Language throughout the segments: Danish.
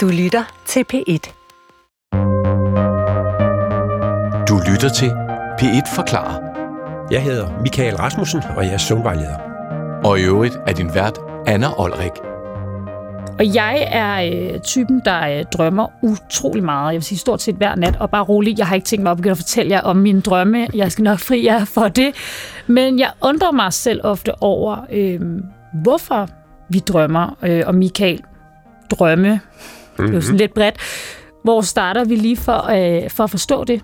Du lytter til P1. Du lytter til P1 Forklarer. Jeg hedder Michael Rasmussen, og jeg er søvnvejleder. Og i øvrigt er din vært Anna Olrik. Og jeg er øh, typen, der øh, drømmer utrolig meget. Jeg vil sige stort set hver nat, og bare rolig. Jeg har ikke tænkt mig at begynde at fortælle jer om mine drømme. Jeg skal nok fri jer for det. Men jeg undrer mig selv ofte over, øh, hvorfor vi drømmer. Øh, og Michael, drømme, mm-hmm. det er jo sådan lidt bredt. Hvor starter vi lige for, øh, for at forstå det?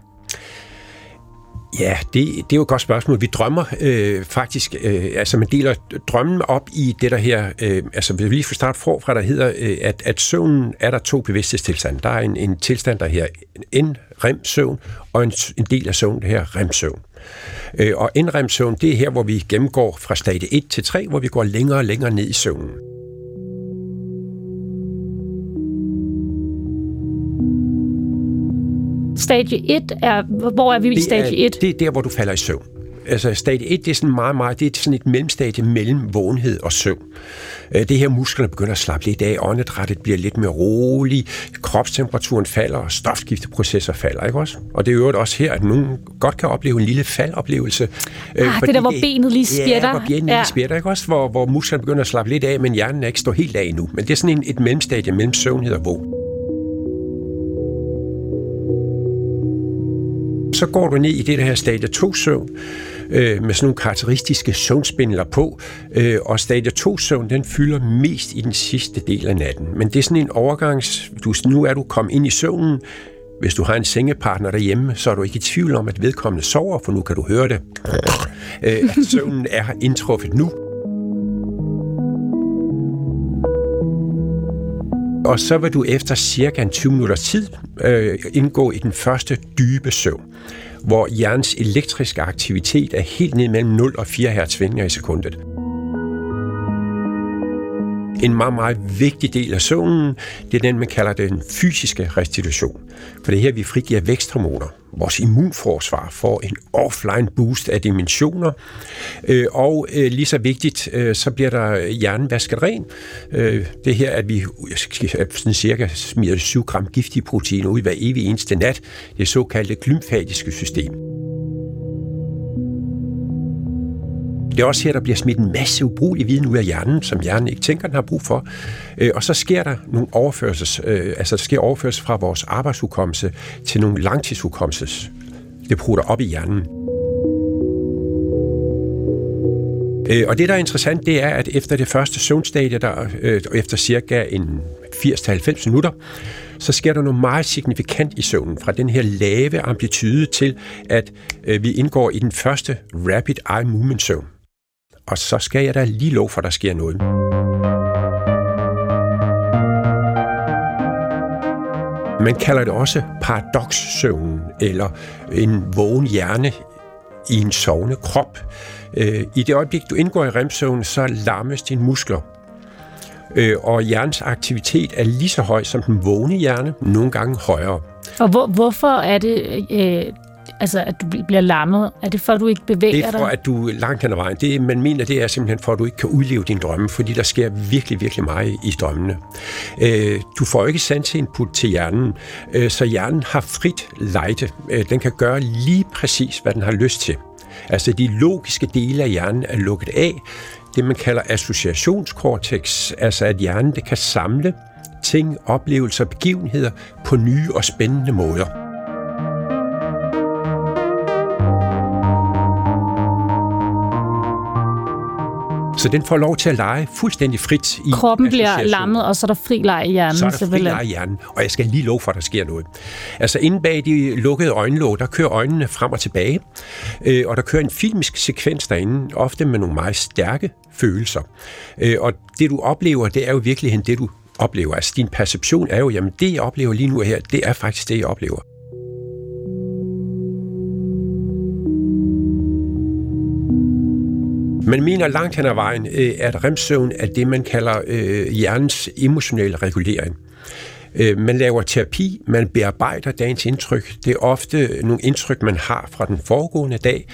Ja, det, det er jo et godt spørgsmål. Vi drømmer øh, faktisk, øh, altså man deler drømmen op i det der her, øh, altså vi lige få start forfra, der hedder, øh, at, at søvnen er der to bevidsthedstilstande. Der er en, en tilstand, der her en rem-søvn, og en, en del af søvn, det her rem-søvn. Øh, og en rem-søvn, det er her, hvor vi gennemgår fra stadie 1 til 3, hvor vi går længere og længere ned i søvnen. Stadie 1 er, hvor er vi i stadie 1? Det er der, hvor du falder i søvn. Altså stadie 1, det er sådan meget, meget, det er sådan et mellemstadie mellem vågenhed og søvn. Øh, det her musklerne begynder at slappe lidt af, åndedrættet bliver lidt mere rolig, kropstemperaturen falder, og stofskifteprocesser falder, ikke også? Og det er jo også her, at nogen godt kan opleve en lille faldoplevelse. Øh, ah, det der, hvor benet lige spjætter. Ja, hvor benet ja. lige spjætter, ikke også? Hvor, hvor musklerne begynder at slappe lidt af, men hjernen er ikke står helt af endnu. Men det er sådan en, et mellemstadie mellem søvnhed og vågen. Så går du ned i det der her stadie 2-søvn, øh, med sådan nogle karakteristiske søvnspindler på, øh, og stadie 2-søvn, den fylder mest i den sidste del af natten. Men det er sådan en overgangs... Du, nu er du kommet ind i søvnen, hvis du har en sengepartner derhjemme, så er du ikke i tvivl om, at vedkommende sover, for nu kan du høre det. Øh, at søvnen er indtruffet nu. Og så vil du efter cirka en 20 minutters tid øh, indgå i den første dybe søvn, hvor hjernens elektriske aktivitet er helt ned mellem 0 og 4 hertz svingninger i sekundet. En meget, meget vigtig del af søvnen, det er den, man kalder den fysiske restitution. For det er her, vi frigiver væksthormoner. Vores immunforsvar får en offline boost af dimensioner. Øh, og øh, lige så vigtigt, øh, så bliver der hjernen vasket ren. Det her, at vi sådan cirka smider 7 gram giftige proteiner ud hver evig eneste nat, det såkaldte glymfatiske system. Det er også her, der bliver smidt en masse ubrugelig viden ud af hjernen, som hjernen ikke tænker, den har brug for. Øh, og så sker der nogle overførsels, øh, altså der sker overførsel fra vores arbejdshukommelse til nogle langtidshukommelses. Det putter op i hjernen. Øh, og det, der er interessant, det er, at efter det første søvnstadie, der efter cirka en 80-90 minutter, så sker der noget meget signifikant i søvnen, fra den her lave amplitude til, at vi indgår i den første rapid eye movement søvn og så skal jeg da lige lov for, at der sker noget. Man kalder det også paradoxsøvnen, eller en vågen hjerne i en sovende krop. Øh, I det øjeblik, du indgår i remsøvn, så lammes dine muskler. Øh, og hjernens aktivitet er lige så høj som den vågne hjerne, nogle gange højere. Og hvor, hvorfor er det, øh, altså, at du bliver lammet? Er det for, at du ikke bevæger dig? Det er for, dig? at du langt hen ad vejen. Det, man mener, det er simpelthen for, at du ikke kan udleve din drømme, fordi der sker virkelig, virkelig meget i drømmene. Øh, du får ikke input til hjernen, øh, så hjernen har frit lejde. Øh, den kan gøre lige præcis, hvad den har lyst til. Altså, de logiske dele af hjernen er lukket af. Det, man kalder associationskortex, altså at hjernen det kan samle ting, oplevelser, begivenheder på nye og spændende måder. Så den får lov til at lege fuldstændig frit i Kroppen bliver lammet, og så er der fri leg i hjernen. Så er der fri leg i hjernen, og jeg skal lige love for, at der sker noget. Altså inde bag de lukkede øjenlåg, der kører øjnene frem og tilbage, øh, og der kører en filmisk sekvens derinde, ofte med nogle meget stærke følelser. Øh, og det du oplever, det er jo virkelig det du oplever. Altså din perception er jo, jamen det jeg oplever lige nu her, det er faktisk det, jeg oplever. Man mener langt hen ad vejen, øh, at remsøvn er det, man kalder øh, hjernens emotionelle regulering. Øh, man laver terapi, man bearbejder dagens indtryk. Det er ofte nogle indtryk, man har fra den foregående dag,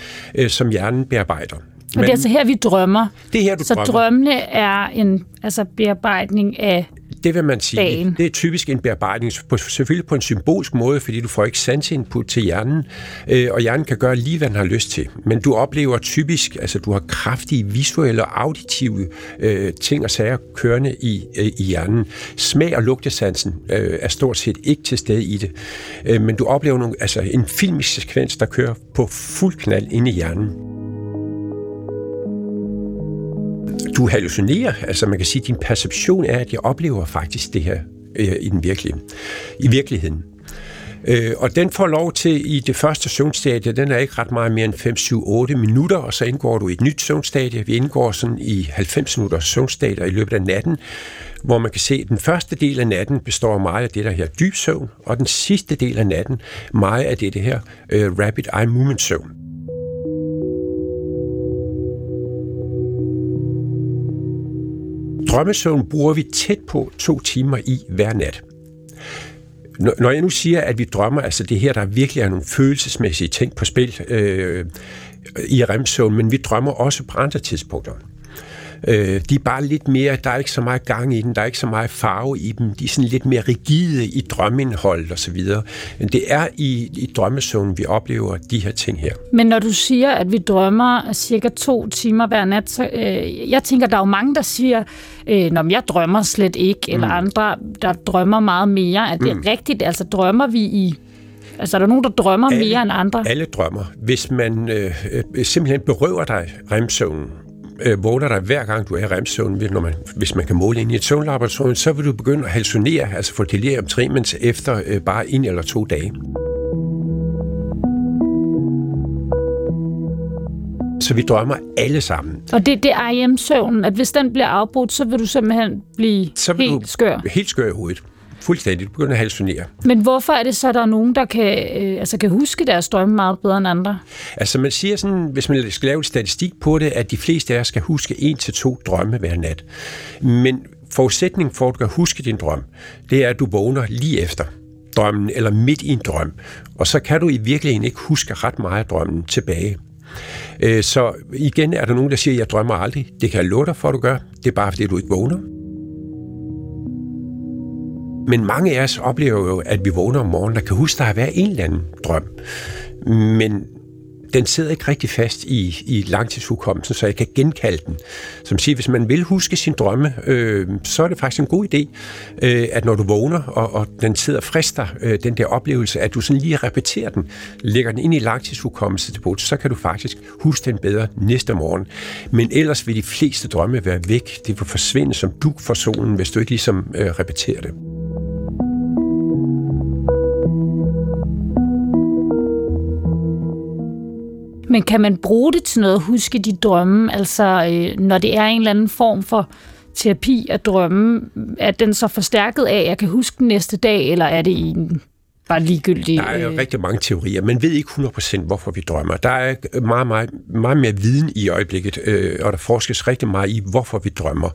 som hjernen bearbejder. Men, og det er altså her, vi drømmer. Det er her, du Så drømmer. drømmene er en altså bearbejdning af Det vil man sige. Dagen. Det er typisk en bearbejdning, på, selvfølgelig på en symbolsk måde, fordi du får ikke input til hjernen, øh, og hjernen kan gøre lige, hvad den har lyst til. Men du oplever typisk, altså du har kraftige visuelle og auditive øh, ting og sager kørende i, øh, i hjernen. Smag- og lugtesansen øh, er stort set ikke til stede i det. Øh, men du oplever nogle, altså en filmisk sekvens, der kører på fuld knald inde i hjernen. Du hallucinerer, altså man kan sige, at din perception er, at jeg oplever faktisk det her øh, i den virkelige, i virkeligheden. Øh, og den får lov til i det første søvnstadie, den er ikke ret meget mere end 5, 7, 8 minutter, og så indgår du i et nyt søvnstadie. Vi indgår sådan i 90 minutter søvnstadier i løbet af natten, hvor man kan se, at den første del af natten består meget af det, der her dyb søvn, og den sidste del af natten meget af det, det her øh, rapid eye movement søvn. Drømmesøvn bruger vi tæt på to timer i hver nat. Når jeg nu siger, at vi drømmer, altså det her, der virkelig er nogle følelsesmæssige ting på spil øh, i remsøvn, men vi drømmer også på andre tidspunkter. Øh, de er bare lidt mere, der er ikke så meget gang i dem, der er ikke så meget farve i dem, de er sådan lidt mere rigide i drømmeindhold og så videre. Men det er i, i drømmesøvn, vi oplever de her ting her. Men når du siger, at vi drømmer cirka to timer hver nat, så øh, jeg tænker, der er jo mange, der siger, øh, når jeg drømmer slet ikke, mm. eller andre, der drømmer meget mere. Er det mm. rigtigt? Altså drømmer vi i Altså, er der nogen, der drømmer alle, mere end andre? Alle drømmer. Hvis man øh, øh, simpelthen berøver dig remsøvnen, øh, vågner dig hver gang du er i remsøvn, når man, hvis man kan måle ind i et søvnlaboratorium, så vil du begynde at hallucinere, altså få delirium tremens efter øh, bare en eller to dage. Så vi drømmer alle sammen. Og det, det er REM-søvnen, at hvis den bliver afbrudt, så vil du simpelthen blive så helt du skør? Helt skør i hovedet. Fuldstændig. Du begynder at hallucinere. Men hvorfor er det så, at der er nogen, der kan, øh, altså kan huske deres drømme meget bedre end andre? Altså man siger sådan, hvis man skal lave statistik på det, at de fleste af os skal huske en til to drømme hver nat. Men forudsætningen for, at du kan huske din drøm, det er, at du vågner lige efter drømmen, eller midt i en drøm. Og så kan du i virkeligheden ikke huske ret meget af drømmen tilbage. Øh, så igen er der nogen, der siger, at jeg drømmer aldrig. Det kan jeg love dig for, at du gør. Det er bare, fordi du ikke vågner. Men mange af os oplever jo, at vi vågner om morgenen og kan huske, at der har været en eller anden drøm. Men den sidder ikke rigtig fast i, i langtidshukommelsen, så jeg kan genkalde den. Som siger, hvis man vil huske sin drømme, øh, så er det faktisk en god idé, øh, at når du vågner, og, og den sidder frister, øh, den der oplevelse, at du sådan lige repeterer den, lægger den ind i langtidshukommelse til så kan du faktisk huske den bedre næste morgen. Men ellers vil de fleste drømme være væk. Det vil forsvinde som duk for solen, hvis du ikke ligesom øh, repeterer det. Men kan man bruge det til noget at huske de drømme? Altså, øh, når det er en eller anden form for terapi at drømme, er den så forstærket af, at jeg kan huske den næste dag, eller er det en bare ligegyldig... Der er øh... rigtig mange teorier. Man ved ikke 100% hvorfor vi drømmer. Der er meget, meget, meget mere viden i øjeblikket, øh, og der forskes rigtig meget i, hvorfor vi drømmer.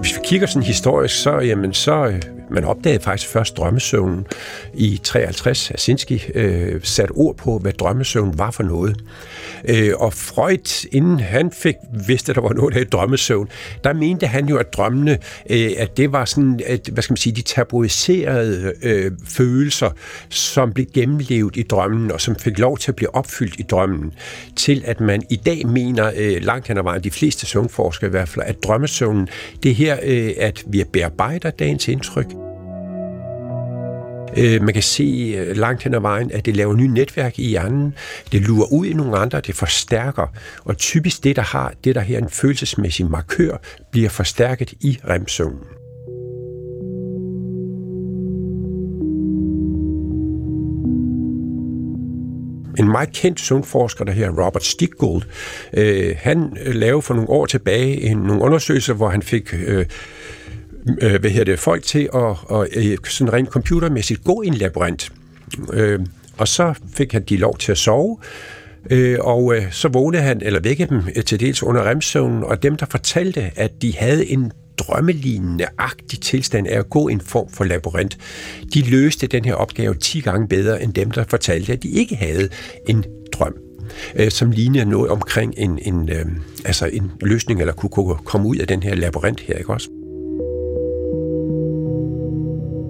Hvis vi kigger sådan historisk, så, jamen, så øh, man opdagede faktisk først drømmesøvnen i 53. Asinski øh, satte ord på, hvad drømmesøvn var for noget. Øh, og Freud, inden han fik vidste, at der var noget af drømmesøvn, der mente han jo, at drømmene, øh, at det var sådan, at, hvad skal man sige, de tabuiserede øh, følelser, som blev gennemlevet i drømmen, og som fik lov til at blive opfyldt i drømmen, til at man i dag mener, øh, langt hen ad vejen, de fleste søvnforskere i hvert fald, at drømmesøvnen, det her, øh, at vi bearbejder dagens indtryk, Øh, man kan se øh, langt hen ad vejen, at det laver nye netværk i hjernen. Det lurer ud i nogle andre, det forstærker. Og typisk det, der har det, der her en følelsesmæssig markør, bliver forstærket i remsøvnen. en meget kendt søvnforsker, der her Robert Stickgold, øh, han øh, lavede for nogle år tilbage en, nogle undersøgelser, hvor han fik øh, øh, hvad hedder det, folk til at, at, at sådan rent computermæssigt gå i en labyrint. Øh, og så fik han de lov til at sove, øh, og øh, så vågnede han, eller vækkede dem øh, til dels under remsøvnen, og dem, der fortalte, at de havde en drømmelignende agtig tilstand af at gå i en form for labyrint, de løste den her opgave 10 gange bedre end dem, der fortalte, at de ikke havde en drøm øh, som ligner noget omkring en, en, øh, altså en løsning, eller kunne, kunne komme ud af den her labyrint her, ikke også?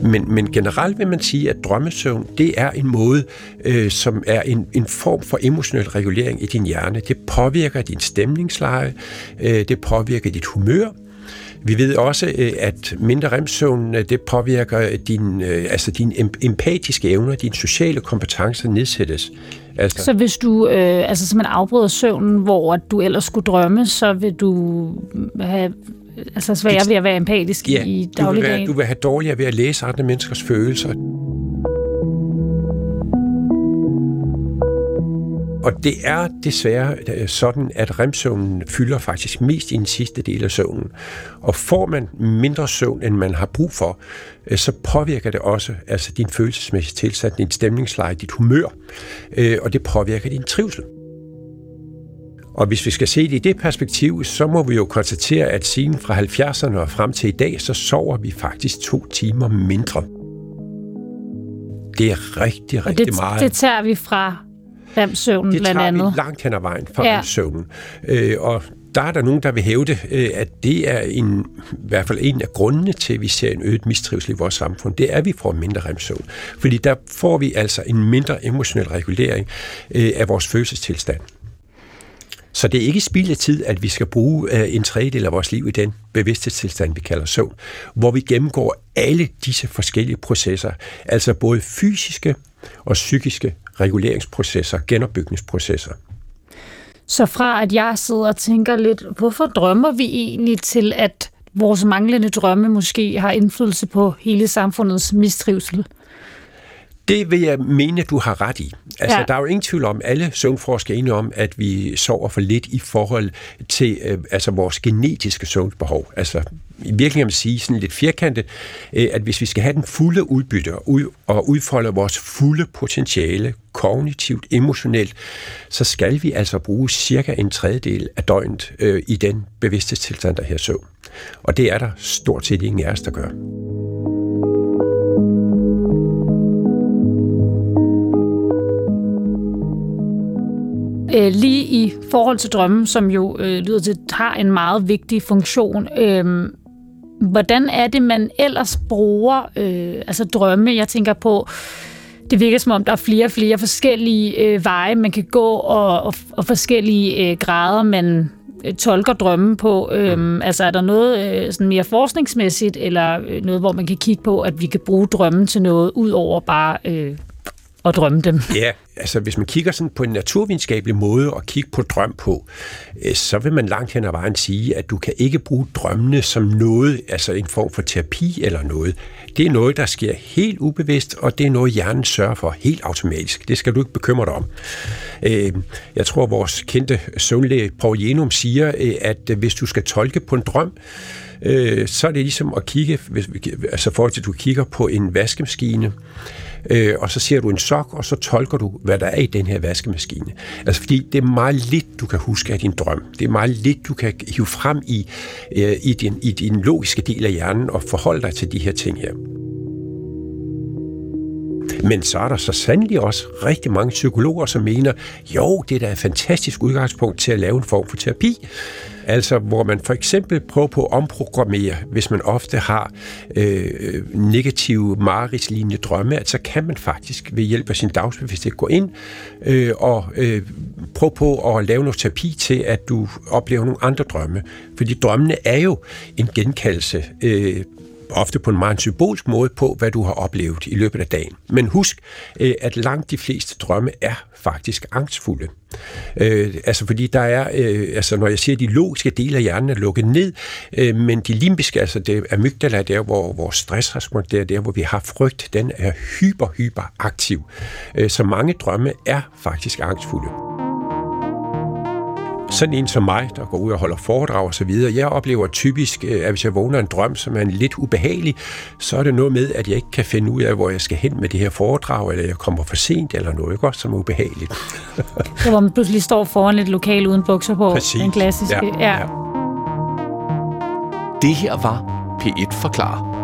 Men, men generelt vil man sige, at drømmesøvn, det er en måde, øh, som er en, en form for emotionel regulering i din hjerne. Det påvirker din stemningsleje, øh, det påvirker dit humør, vi ved også, øh, at mindre remsøvn, øh, det påvirker din, øh, altså dine empatiske evner, dine sociale kompetencer nedsættes. Altså. Så hvis du øh, altså simpelthen man afbryder søvnen, hvor du ellers skulle drømme, så vil du have altså sværere ved at være empatisk ja, i dagligdagen? Du vil, være, du vil have dårligere ved at læse andre menneskers følelser. Og det er desværre øh, sådan, at remsøvnen fylder faktisk mest i den sidste del af søvnen. Og får man mindre søvn, end man har brug for, øh, så påvirker det også altså din følelsesmæssige tilstand, din stemningsleje, dit humør, øh, og det påvirker din trivsel. Og hvis vi skal se det i det perspektiv, så må vi jo konstatere, at siden fra 70'erne og frem til i dag, så sover vi faktisk to timer mindre. Det er rigtig, rigtig det, meget. det tager vi fra remsøvnen blandt andet. Det tager vi langt hen ad vejen fra ja. remsøvnen. Øh, og der er der nogen, der vil hævde, øh, at det er en, i hvert fald en af grundene til, at vi ser en øget mistrivsel i vores samfund. Det er, at vi får mindre remsøvn. Fordi der får vi altså en mindre emotionel regulering øh, af vores følelsestilstand. Så det er ikke spild af tid, at vi skal bruge øh, en tredjedel af vores liv i den bevidsthedstilstand, vi kalder søvn, hvor vi gennemgår alle disse forskellige processer, altså både fysiske og psykiske reguleringsprocesser, genopbygningsprocesser. Så fra at jeg sidder og tænker lidt, hvorfor drømmer vi egentlig til, at vores manglende drømme måske har indflydelse på hele samfundets mistrivsel? Det vil jeg mene, du har ret i. Altså, ja. der er jo ingen tvivl om, alle søvnforskere er enige om, at vi sover for lidt i forhold til øh, altså vores genetiske søvnbehov. Altså, i virkeligheden kan man sige sådan lidt firkantet, øh, at hvis vi skal have den fulde udbytte og, ud, og udfolde vores fulde potentiale, kognitivt, emotionelt, så skal vi altså bruge cirka en tredjedel af døgnet øh, i den bevidsthedstilstand, der her søvn. Og det er der stort set ingen af os, der gør. Øh, lige i forhold til drømmen, som jo øh, lyder til, har en meget vigtig funktion, øh, hvordan er det, man ellers bruger øh, altså drømme? Jeg tænker på, det virker som om, der er flere og flere forskellige øh, veje, man kan gå, og, og, og forskellige øh, grader, man øh, tolker drømme på. Øhm, altså er der noget øh, sådan mere forskningsmæssigt, eller øh, noget, hvor man kan kigge på, at vi kan bruge drømmen til noget, ud over bare øh, at drømme dem? Ja, altså hvis man kigger sådan på en naturvidenskabelig måde at kigge på drøm på, øh, så vil man langt hen ad vejen sige, at du kan ikke bruge drømmene som noget, altså en form for terapi eller noget. Det er noget, der sker helt ubevidst, og det er noget, hjernen sørger for helt automatisk. Det skal du ikke bekymre dig om. Øh, jeg tror, vores kendte søvnlæge Paul Jenum siger, øh, at hvis du skal tolke på en drøm, øh, så er det ligesom at kigge, altså forhold til, at du kigger på en vaskemaskine, øh, og så ser du en sok, og så tolker du, hvad der er i den her vaskemaskine. Altså fordi det er meget lidt, du kan huske af din drøm. Det er meget lidt, du kan hive frem i, øh, i, din, i din logiske del af hjernen og forholde dig til de her ting her. Men så er der så sandelig også rigtig mange psykologer, som mener, jo, det er da et fantastisk udgangspunkt til at lave en form for terapi. Altså, hvor man for eksempel prøver på at omprogrammere, hvis man ofte har øh, negative mareridslignende drømme, at så kan man faktisk ved hjælp af sin dagsbevidsthed gå ind øh, og øh, prøve på at lave noget terapi til, at du oplever nogle andre drømme. Fordi drømmene er jo en genkaldelse øh, ofte på en meget symbolsk måde på, hvad du har oplevet i løbet af dagen. Men husk, øh, at langt de fleste drømme er faktisk angstfulde. Øh, altså fordi der er, øh, altså når jeg siger, at de logiske dele af hjernen er lukket ned, øh, men de limbiske, altså det amygdala, der hvor vores stressrespons, der, der hvor vi har frygt, den er hyper, hyper aktiv. Øh, så mange drømme er faktisk angstfulde sådan en som mig, der går ud og holder foredrag og så videre, jeg oplever typisk, øh, at hvis jeg vågner en drøm, som er lidt ubehagelig, så er det noget med, at jeg ikke kan finde ud af, hvor jeg skal hen med det her foredrag, eller jeg kommer for sent, eller noget, ikke? som er ubehageligt. det hvor man pludselig står foran et lokal uden bukser på. Præcis. Den klassiske. Ja. ja. ja. Det her var P1 Forklar.